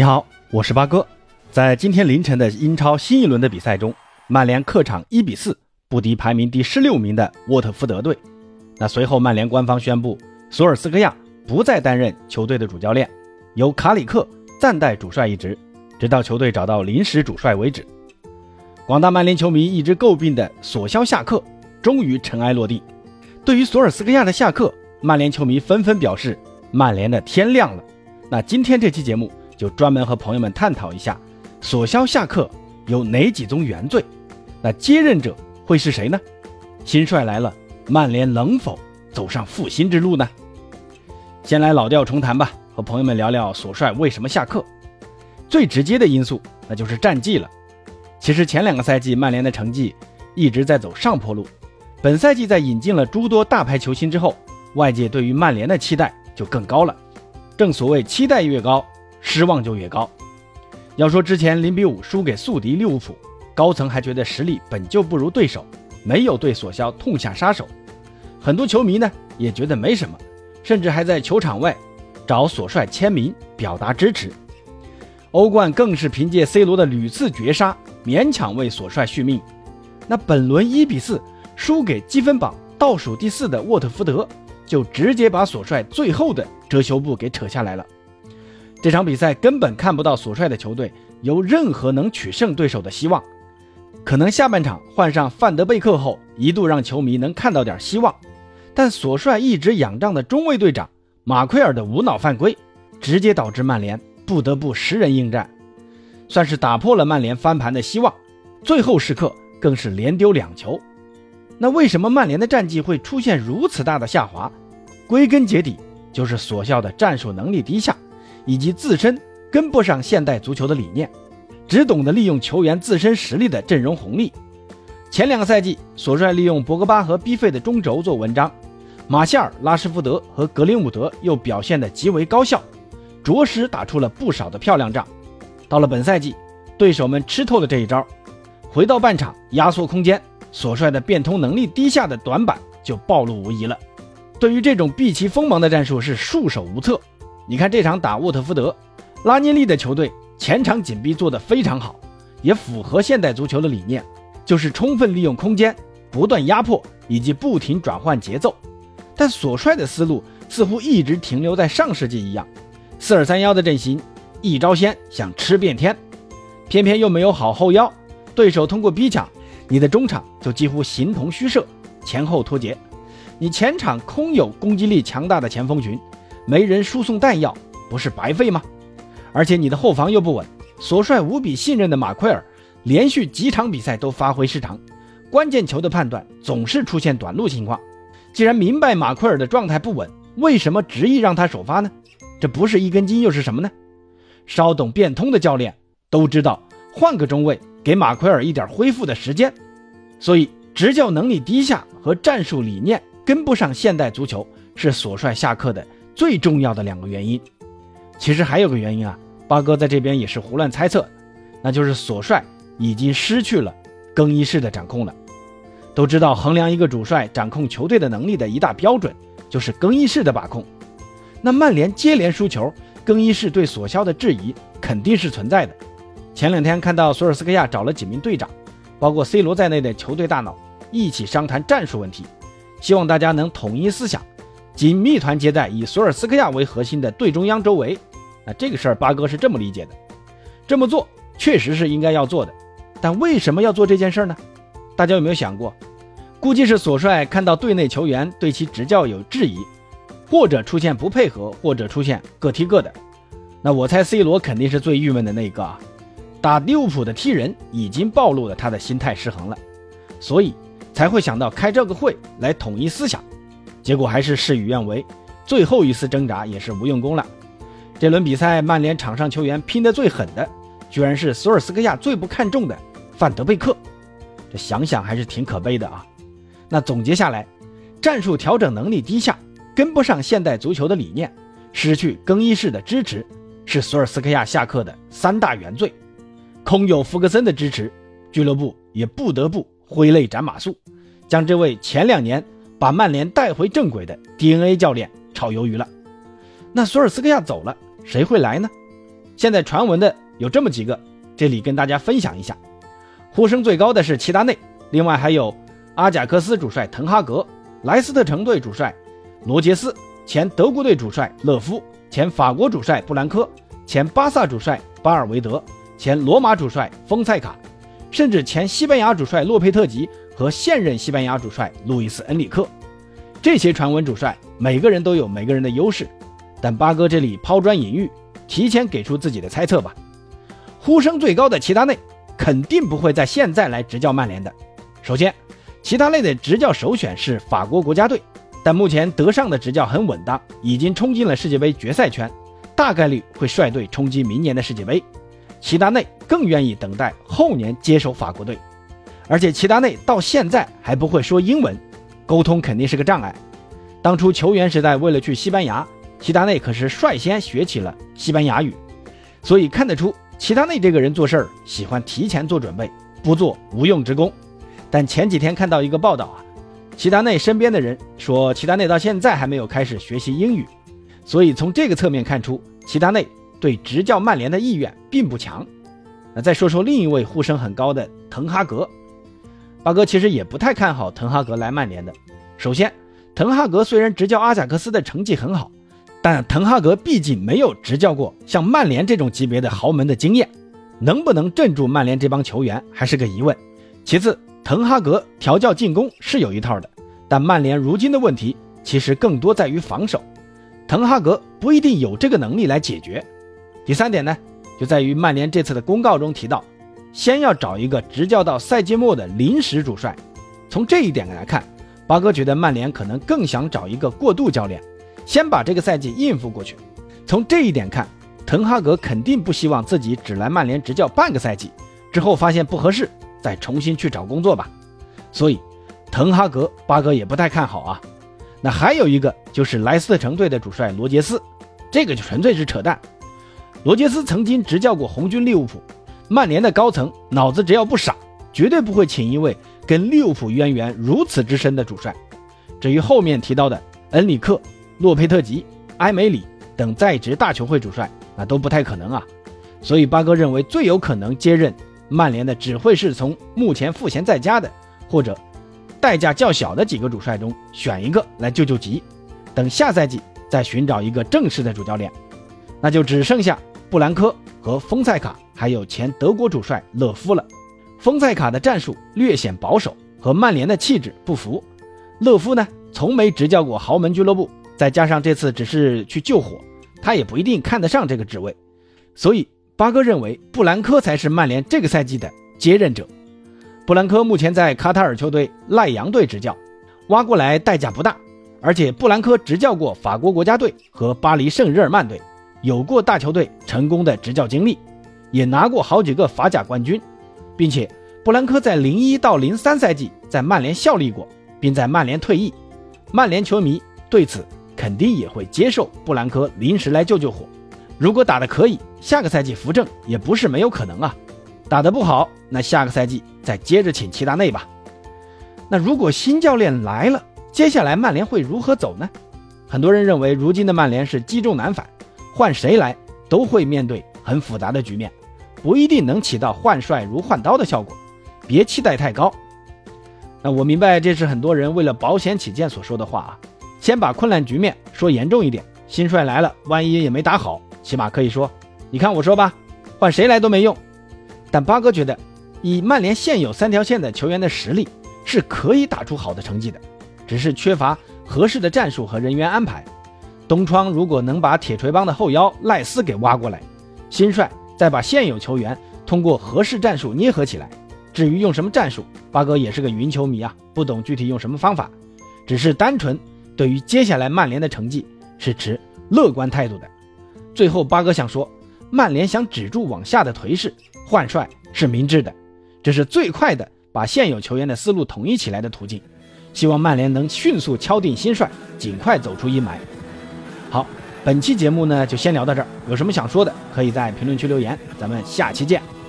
你好，我是八哥。在今天凌晨的英超新一轮的比赛中，曼联客场一比四不敌排名第十六名的沃特福德队。那随后，曼联官方宣布，索尔斯克亚不再担任球队的主教练，由卡里克暂代主帅一职，直到球队找到临时主帅为止。广大曼联球迷一直诟病的索肖下课，终于尘埃落定。对于索尔斯克亚的下课，曼联球迷纷纷表示，曼联的天亮了。那今天这期节目就专门和朋友们探讨一下，索肖下课有哪几宗原罪？那接任者会是谁呢？新帅来了，曼联能否走上复兴之路呢？先来老调重弹吧，和朋友们聊聊索帅为什么下课。最直接的因素那就是战绩了。其实前两个赛季曼联的成绩一直在走上坡路。本赛季在引进了诸多大牌球星之后，外界对于曼联的期待就更高了。正所谓期待越高，失望就越高。要说之前零比五输给宿敌利物浦，高层还觉得实力本就不如对手，没有对索肖痛下杀手。很多球迷呢也觉得没什么，甚至还在球场外找索帅签名表达支持。欧冠更是凭借 C 罗的屡次绝杀，勉强为索帅续命。那本轮一比四。输给积分榜倒数第四的沃特福德，就直接把索帅最后的遮羞布给扯下来了。这场比赛根本看不到索帅的球队有任何能取胜对手的希望。可能下半场换上范德贝克后，一度让球迷能看到点希望，但索帅一直仰仗的中卫队长马奎尔的无脑犯规，直接导致曼联不得不十人应战，算是打破了曼联翻盘的希望。最后时刻更是连丢两球。那为什么曼联的战绩会出现如此大的下滑？归根结底就是索肖的战术能力低下，以及自身跟不上现代足球的理念，只懂得利用球员自身实力的阵容红利。前两个赛季，索帅利用博格巴和 B 费的中轴做文章，马夏尔、拉什福德和格林伍德又表现得极为高效，着实打出了不少的漂亮仗。到了本赛季，对手们吃透了这一招，回到半场压缩空间。索帅的变通能力低下的短板就暴露无遗了。对于这种避其锋芒的战术是束手无策。你看这场打沃特福德，拉涅利的球队前场紧逼做得非常好，也符合现代足球的理念，就是充分利用空间，不断压迫以及不停转换节奏。但索帅的思路似乎一直停留在上世纪一样，四二三幺的阵型，一招鲜想吃遍天，偏偏又没有好后腰，对手通过逼抢。你的中场就几乎形同虚设，前后脱节。你前场空有攻击力强大的前锋群，没人输送弹药，不是白费吗？而且你的后防又不稳。索帅无比信任的马奎尔，连续几场比赛都发挥失常，关键球的判断总是出现短路情况。既然明白马奎尔的状态不稳，为什么执意让他首发呢？这不是一根筋又是什么呢？稍懂变通的教练都知道，换个中卫。给马奎尔一点恢复的时间，所以执教能力低下和战术理念跟不上现代足球是索帅下课的最重要的两个原因。其实还有个原因啊，八哥在这边也是胡乱猜测，那就是索帅已经失去了更衣室的掌控了。都知道衡量一个主帅掌控球队的能力的一大标准就是更衣室的把控。那曼联接连输球，更衣室对索肖的质疑肯定是存在的。前两天看到索尔斯克亚找了几名队长，包括 C 罗在内的球队大脑一起商谈战术问题，希望大家能统一思想，紧密团结在以索尔斯克亚为核心的队中央周围。那这个事儿八哥是这么理解的，这么做确实是应该要做的，但为什么要做这件事呢？大家有没有想过？估计是索帅看到队内球员对其执教有质疑，或者出现不配合，或者出现各踢各的。那我猜 C 罗肯定是最郁闷的那一个啊。打利物浦的踢人已经暴露了他的心态失衡了，所以才会想到开这个会来统一思想，结果还是事与愿违，最后一次挣扎也是无用功了。这轮比赛，曼联场上球员拼得最狠的，居然是索尔斯克亚最不看重的范德贝克，这想想还是挺可悲的啊。那总结下来，战术调整能力低下，跟不上现代足球的理念，失去更衣室的支持，是索尔斯克亚下课的三大原罪。空有福格森的支持，俱乐部也不得不挥泪斩马谡，将这位前两年把曼联带回正轨的 DNA 教练炒鱿鱼了。那索尔斯克亚走了，谁会来呢？现在传闻的有这么几个，这里跟大家分享一下。呼声最高的是齐达内，另外还有阿贾克斯主帅滕哈格、莱斯特城队主帅罗杰斯、前德国队主帅勒夫、前法国主帅布兰科、前巴萨主帅巴尔维德、前罗马主帅丰塞卡，甚至前西班牙主帅洛佩特吉和现任西班牙主帅路易斯恩里克。这些传闻主帅每个人都有每个人的优势，但八哥这里抛砖引玉，提前给出自己的猜测吧。呼声最高的齐达内肯定不会在现在来执教曼联的。首先，齐达内的执教首选是法国国家队，但目前德尚的执教很稳当，已经冲进了世界杯决赛圈，大概率会率队冲击明年的世界杯。齐达内更愿意等待后年接手法国队，而且齐达内到现在还不会说英文。沟通肯定是个障碍。当初球员时代为了去西班牙，齐达内可是率先学起了西班牙语，所以看得出齐达内这个人做事儿喜欢提前做准备，不做无用之功。但前几天看到一个报道啊，齐达内身边的人说齐达内到现在还没有开始学习英语，所以从这个侧面看出齐达内对执教曼联的意愿并不强。那再说说另一位呼声很高的滕哈格。八哥其实也不太看好滕哈格来曼联的。首先，滕哈格虽然执教阿贾克斯的成绩很好，但滕哈格毕竟没有执教过像曼联这种级别的豪门的经验，能不能镇住曼联这帮球员还是个疑问。其次，滕哈格调教进攻是有一套的，但曼联如今的问题其实更多在于防守，滕哈格不一定有这个能力来解决。第三点呢，就在于曼联这次的公告中提到。先要找一个执教到赛季末的临时主帅，从这一点来看，八哥觉得曼联可能更想找一个过渡教练，先把这个赛季应付过去。从这一点看，滕哈格肯定不希望自己只来曼联执教半个赛季，之后发现不合适再重新去找工作吧。所以，滕哈格八哥也不太看好啊。那还有一个就是莱斯特城队的主帅罗杰斯，这个就纯粹是扯淡。罗杰斯曾经执教过红军利物浦。曼联的高层脑子只要不傻，绝对不会请一位跟利物浦渊源如此之深的主帅。至于后面提到的恩里克、洛佩特吉、埃梅里等在职大球会主帅，那都不太可能啊。所以八哥认为最有可能接任曼联的，只会是从目前赋闲在家的或者代价较小的几个主帅中选一个来救救急，等下赛季再寻找一个正式的主教练，那就只剩下布兰科和丰塞卡。还有前德国主帅勒夫了，丰塞卡的战术略显保守，和曼联的气质不符。勒夫呢，从没执教过豪门俱乐部，再加上这次只是去救火，他也不一定看得上这个职位。所以八哥认为布兰科才是曼联这个赛季的接任者。布兰科目前在卡塔尔球队赖扬队执教，挖过来代价不大，而且布兰科执教过法国国家队和巴黎圣日耳曼队，有过大球队成功的执教经历。也拿过好几个法甲冠军，并且布兰科在零一到零三赛季在曼联效力过，并在曼联退役。曼联球迷对此肯定也会接受布兰科临时来救救火。如果打得可以，下个赛季扶正也不是没有可能啊。打得不好，那下个赛季再接着请齐达内吧。那如果新教练来了，接下来曼联会如何走呢？很多人认为，如今的曼联是积重难返，换谁来都会面对很复杂的局面。不一定能起到换帅如换刀的效果，别期待太高。那我明白这是很多人为了保险起见所说的话啊，先把困难局面说严重一点。新帅来了，万一也没打好，起码可以说，你看我说吧，换谁来都没用。但八哥觉得，以曼联现有三条线的球员的实力，是可以打出好的成绩的，只是缺乏合适的战术和人员安排。东窗如果能把铁锤帮的后腰赖斯给挖过来，新帅。再把现有球员通过合适战术捏合起来。至于用什么战术，八哥也是个云球迷啊，不懂具体用什么方法，只是单纯对于接下来曼联的成绩是持乐观态度的。最后，八哥想说，曼联想止住往下的颓势，换帅是明智的，这是最快的把现有球员的思路统一起来的途径。希望曼联能迅速敲定新帅，尽快走出阴霾。好。本期节目呢，就先聊到这儿。有什么想说的，可以在评论区留言。咱们下期见。